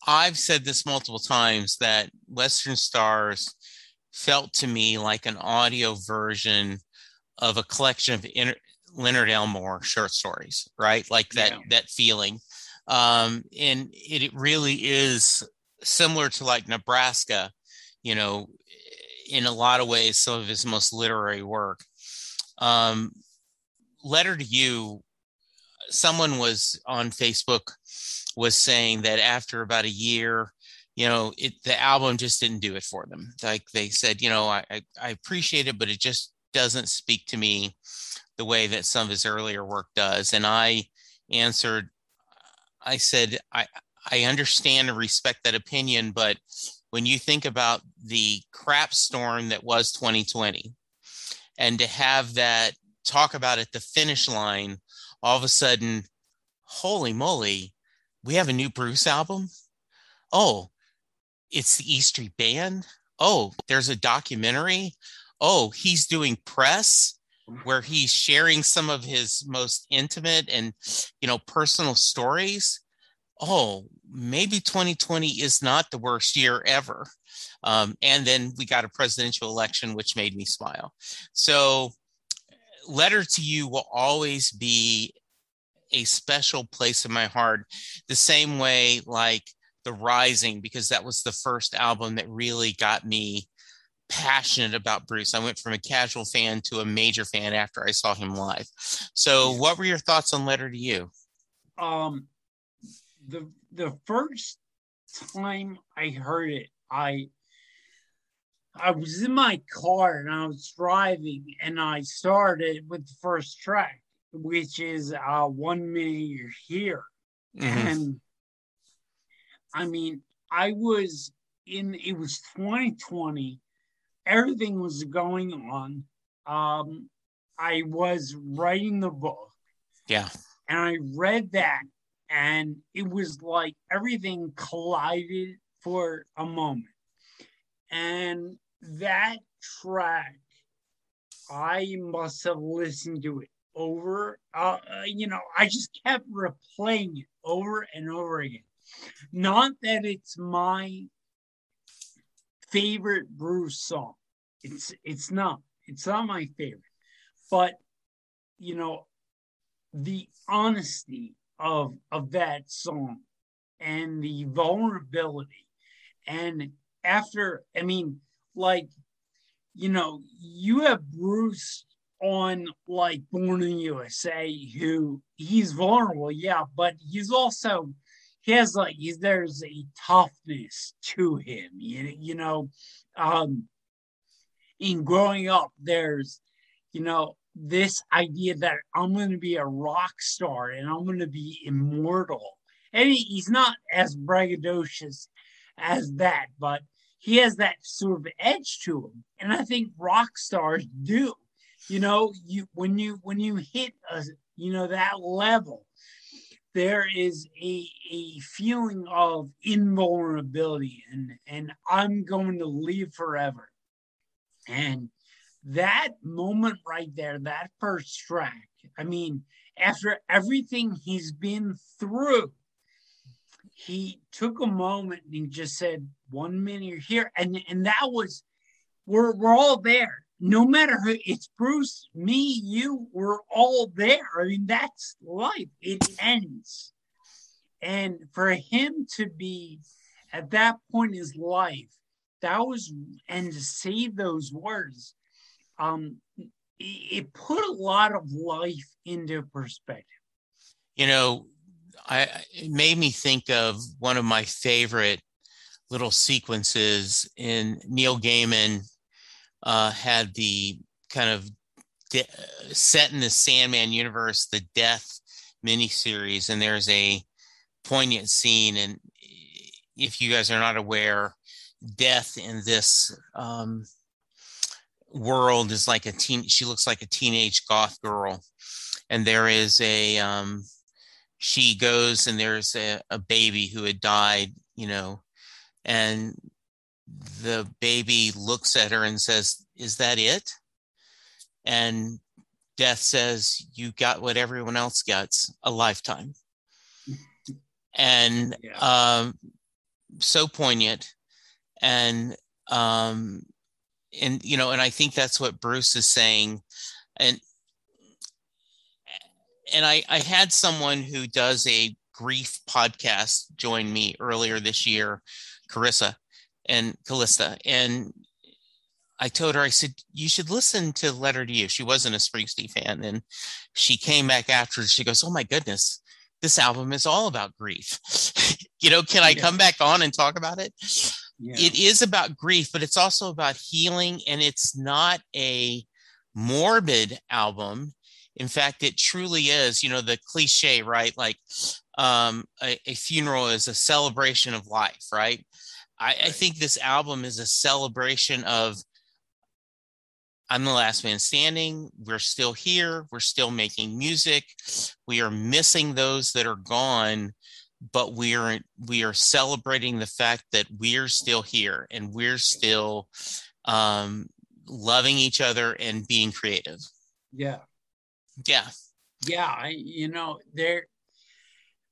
Speaker 2: I've said this multiple times that Western Stars felt to me like an audio version of a collection of inter- Leonard Elmore short stories, right? Like that
Speaker 1: Yeah.
Speaker 2: that feeling. Um, and it, it really is similar to like Nebraska, you know, in a lot of ways, some of his most literary work. Um, Letter to You, someone was on Facebook was saying that after about a year, you know, it the album just didn't do it for them. Like they said, you know, I I, I appreciate it, but it just doesn't speak to me the way that some of his earlier work does. And I answered, I said, I I understand and respect that opinion, but when you think about the crap storm that was 2020, and to have that talk about at the finish line, all of a sudden, holy moly, we have a new Bruce album. Oh, it's the east Street Band. Oh, there's a documentary. Oh, he's doing press where he's sharing some of his most intimate and you know personal stories. Oh, maybe 2020 is not the worst year ever. Um, and then we got a presidential election, which made me smile. So, Letter to You will always be a special place in my heart, the same way like The Rising, because that was the first album that really got me passionate about Bruce. I went from a casual fan to a major fan after I saw him live. So, what were your thoughts on Letter to You?
Speaker 1: Um, the the first time I heard it, I I was in my car and I was driving, and I started with the first track, which is uh, "One Minute You're Here,"
Speaker 2: Mhm.
Speaker 1: and I mean, I was in. It was 2020. Everything was going on. Um, I was writing the book
Speaker 2: Yeah.
Speaker 1: and I read that, and it was like everything collided for a moment. And that track, I must have listened to it over. Uh, uh, you know, I just kept replaying it over and over again. Not that it's my favorite Bruce song. It's it's not. It's not my favorite. But you know, the honesty of of that song and the vulnerability. And after i mean like you know you have bruce on like born in usa who he's vulnerable yeah but he's also he has like he's, there's a toughness to him you, you know um in growing up there's you know this idea that I'm going to be a rock star and I'm going to be immortal. And he's not as braggadocious as that, but he has that sort of edge to him. And I think rock stars do. You know, you when you when you hit a you know that level, there is a a feeling of invulnerability and and I'm going to live forever. And that moment right there, that first track, I mean, after everything he's been through, he took a moment and he just said, one minute you're here. And, and that was, we're, we're all there. No matter who, it's Bruce, me, you, we're all there. I mean, that's life. It ends. And for him to be at that point in his life, that was, and to say those words, um, it put a lot of life into perspective.
Speaker 2: You know, I it made me think of one of my favorite little sequences in Neil Gaiman uh, had the kind of de- set in the Sandman universe, the Death miniseries, and there's a poignant scene. And if you guys are not aware, Death in this um, world is like a teen she looks like a teenage goth girl. And there is a um she goes and there's a, a baby who had died you know and the baby looks at her and says is that it? And death says you got what everyone else gets a lifetime. And yeah. um so poignant. And um and you know and i think that's what bruce is saying. And and i i had someone who does a grief podcast join me earlier this year carissa and callista. And i told her i said you should listen to letter to you. She wasn't a springsteen fan. And she came back after she goes oh my goodness this album is all about grief. You know can i come back on and talk about it yeah. it is about grief, but it's also about healing, and it's not a morbid album. In fact, it truly is, you know, the cliche, right? Like um, a, a funeral is a celebration of life, right? I, I think this album is a celebration of I'm the last man standing. We're still here. We're still making music. We are missing those that are gone but we are we are celebrating the fact that we're still here and we're still um, loving each other and being creative.
Speaker 1: Yeah.
Speaker 2: Yeah.
Speaker 1: Yeah. I, you know, there,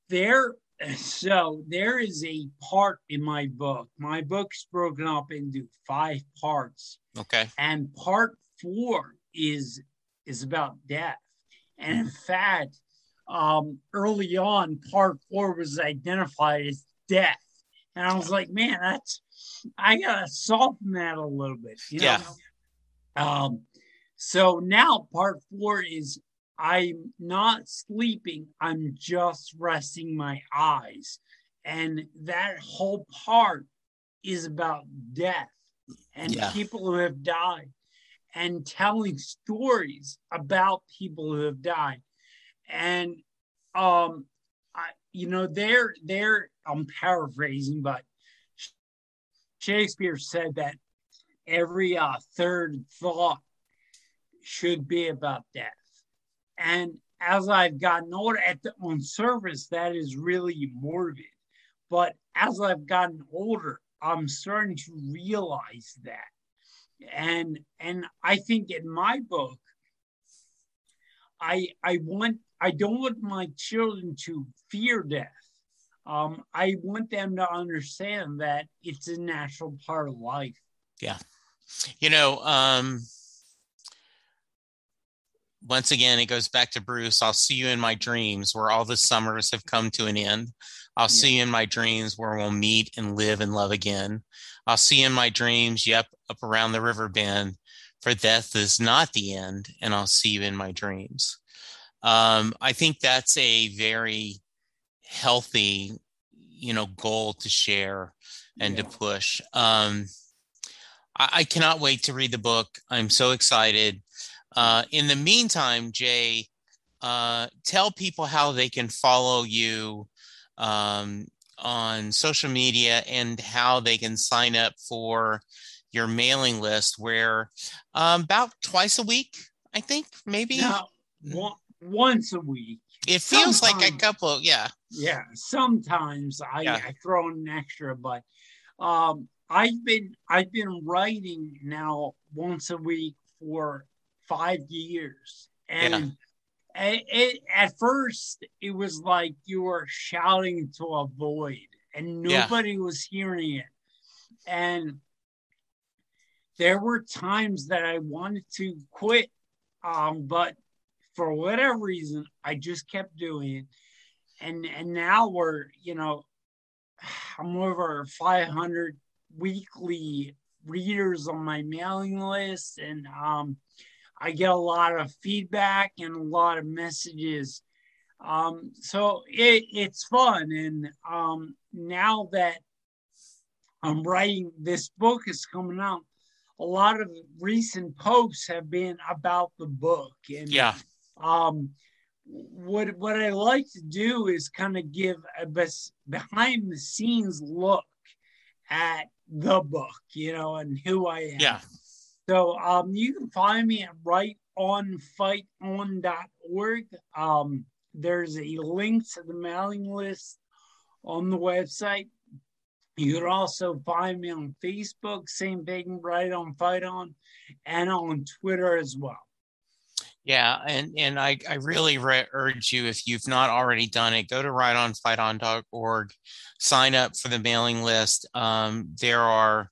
Speaker 1: there, so there is a part in my book. My book's broken up into five parts.
Speaker 2: Okay.
Speaker 1: And part four is is about death. And in fact, um, early on, part four was identified as death. And I was like, man, that's, I got to soften that a little bit. You know?
Speaker 2: Yeah.
Speaker 1: Um, so now part four is I'm not sleeping, I'm just resting my eyes. And that whole part is about death and yeah. people who have died and telling stories about people who have died and um, I, you know, they're they're I'm paraphrasing, but Shakespeare said that every uh, third thought should be about death, and as I've gotten older, at the on surface that is really morbid, but as I've gotten older, I'm starting to realize that. And and I think in my book, I I want I don't want my children to fear death. Um, I want them to understand that it's a natural part of life.
Speaker 2: Yeah. You know, um, once again, it goes back to Bruce. I'll see you in my dreams where all the summers have come to an end. I'll yeah. see you in my dreams where we'll meet and live and love again. I'll see you in my dreams, yep, up around the river bend, for death is not the end, and I'll see you in my dreams. Um, I think that's a very healthy, you know, goal to share and yeah. to push. Um, I, I cannot wait to read the book. I'm so excited. Uh, in the meantime, Jay, uh, tell people how they can follow you um, on social media and how they can sign up for your mailing list, where um, about twice a week, I think, maybe.
Speaker 1: Now, one, once a week.
Speaker 2: It feels sometimes, like a couple, yeah.
Speaker 1: Yeah, sometimes I, yeah. I throw in an extra, but um, I've been I've been writing now once a week for five years. And yeah. it, it, at first, it was like you were shouting to a void and nobody yeah. was hearing it. And there were times that I wanted to quit, um, but for whatever reason, I just kept doing it. And and now we're, you know, I'm over 500 weekly readers on my mailing list, and um, I get a lot of feedback and a lot of messages. Um, so it, it's fun. And um, now that I'm writing, this book is coming out, a lot of recent posts have been about the book. And
Speaker 2: yeah.
Speaker 1: Um, what what I like to do is kind of give a bes- behind the scenes look at the book, you know, and who I am.
Speaker 2: Yeah.
Speaker 1: So um, you can find me at writeonfighton.org. Um, there's a link to the mailing list on the website. You can also find me on Facebook, same thing, Write on Fight On, and on Twitter as well.
Speaker 2: Yeah, and and I I really re- urge you if you've not already done it, go to writeonfighton.org, sign up for the mailing list. Um, there are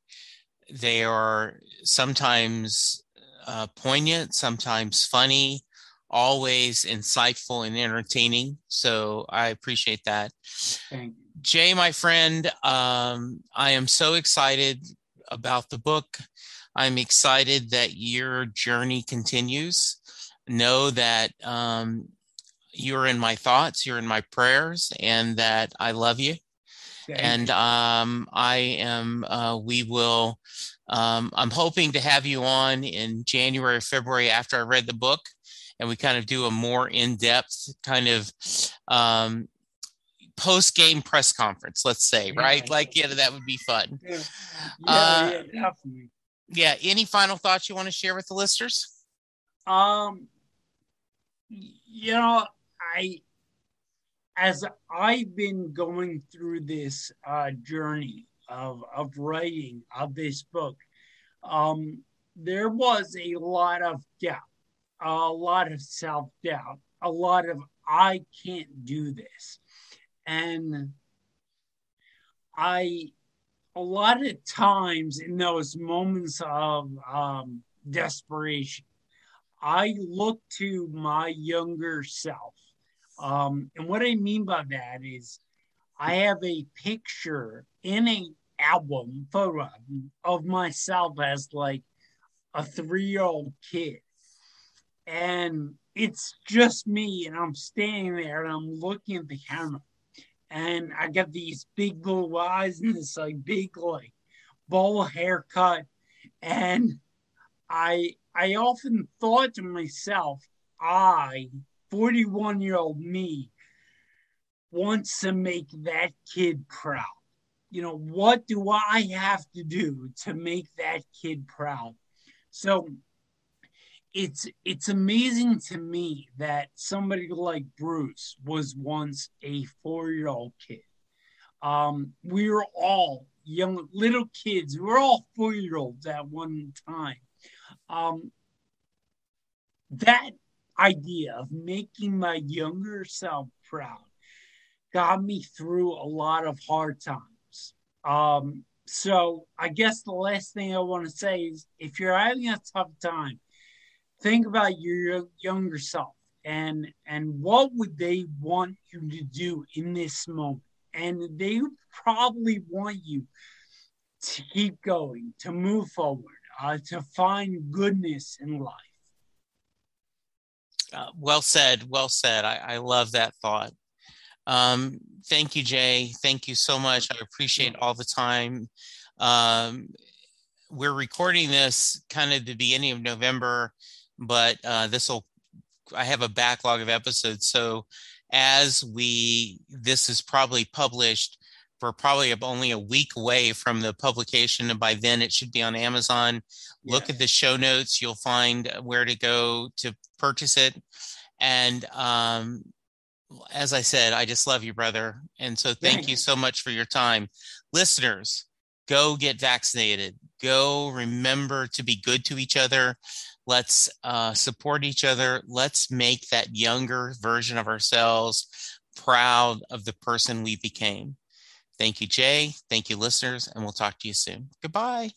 Speaker 2: they are sometimes uh, poignant, sometimes funny, always insightful and entertaining. So I appreciate that. Jay, my friend, um, I am so excited about the book. I'm excited that your journey continues. Know that um, you're in my thoughts, you're in my prayers, and that I love you. and um, I am, uh, we will um, I'm hoping to have you on in January or February after I read the book, and we kind of do a more in-depth kind of um, post-game press conference. Let's say, yeah, right? Like, yeah, that would be fun. Yeah, uh, yeah, definitely. Yeah. Any final thoughts you want to share with the listeners?
Speaker 1: Um, you know, I as I've been going through this uh, journey of, of writing of this book, um, there was a lot of doubt, a lot of self doubt, a lot of I can't do this. And I, a lot of times in those moments of um, desperation, I look to my younger self. Um, and what I mean by that is I have a picture in a album photo of myself as like a three year old kid. And it's just me, and I'm standing there and I'm looking at the camera. And I got these big blue eyes and this like big like bowl haircut. And I I often thought to myself, I, 41 year old me, wants to make that kid proud you know, what do I have to do to make that kid proud? So it's it's amazing to me that somebody like Bruce was once a four-year-old kid. Um, we were all young little kids. We're all four year olds at one time. Um, that idea of making my younger self proud got me through a lot of hard times. Um, so I guess the last thing I want to say is if you're having a tough time, think about your younger self and and what would they want you to do in this moment and they probably want you to keep going to move forward uh, to find goodness in life.
Speaker 3: Uh, well said well said. I, I love that thought. Um, thank you jay. Thank you so much. I appreciate all the time. Um, we're recording this kind of the beginning of november but uh, this will I have a backlog of episodes. So as we this is probably published, we're probably only a week away from the publication, and by then it should be on Amazon. Yeah. Look at the show notes; you'll find where to go to purchase it. And um, as I said, I just love you, brother, and so thank you so much for your time, listeners. Go get vaccinated. Go remember to be good to each other. Let's uh, support each other. Let's make that younger version of ourselves proud of the person we became. Thank you, Jay. Thank you, listeners, and we'll talk to you soon. Goodbye.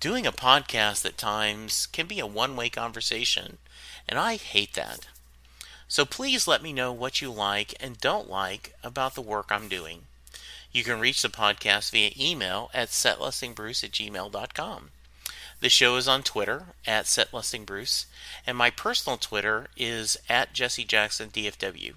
Speaker 3: Doing a podcast at times can be a one way conversation, and I hate that. So please let me know what you like and don't like about the work I'm doing. You can reach the podcast via email at setlistingbruce at gmail.com. The show is on Twitter at SetListingBruce, and my personal Twitter is at Jesse Jackson DFW.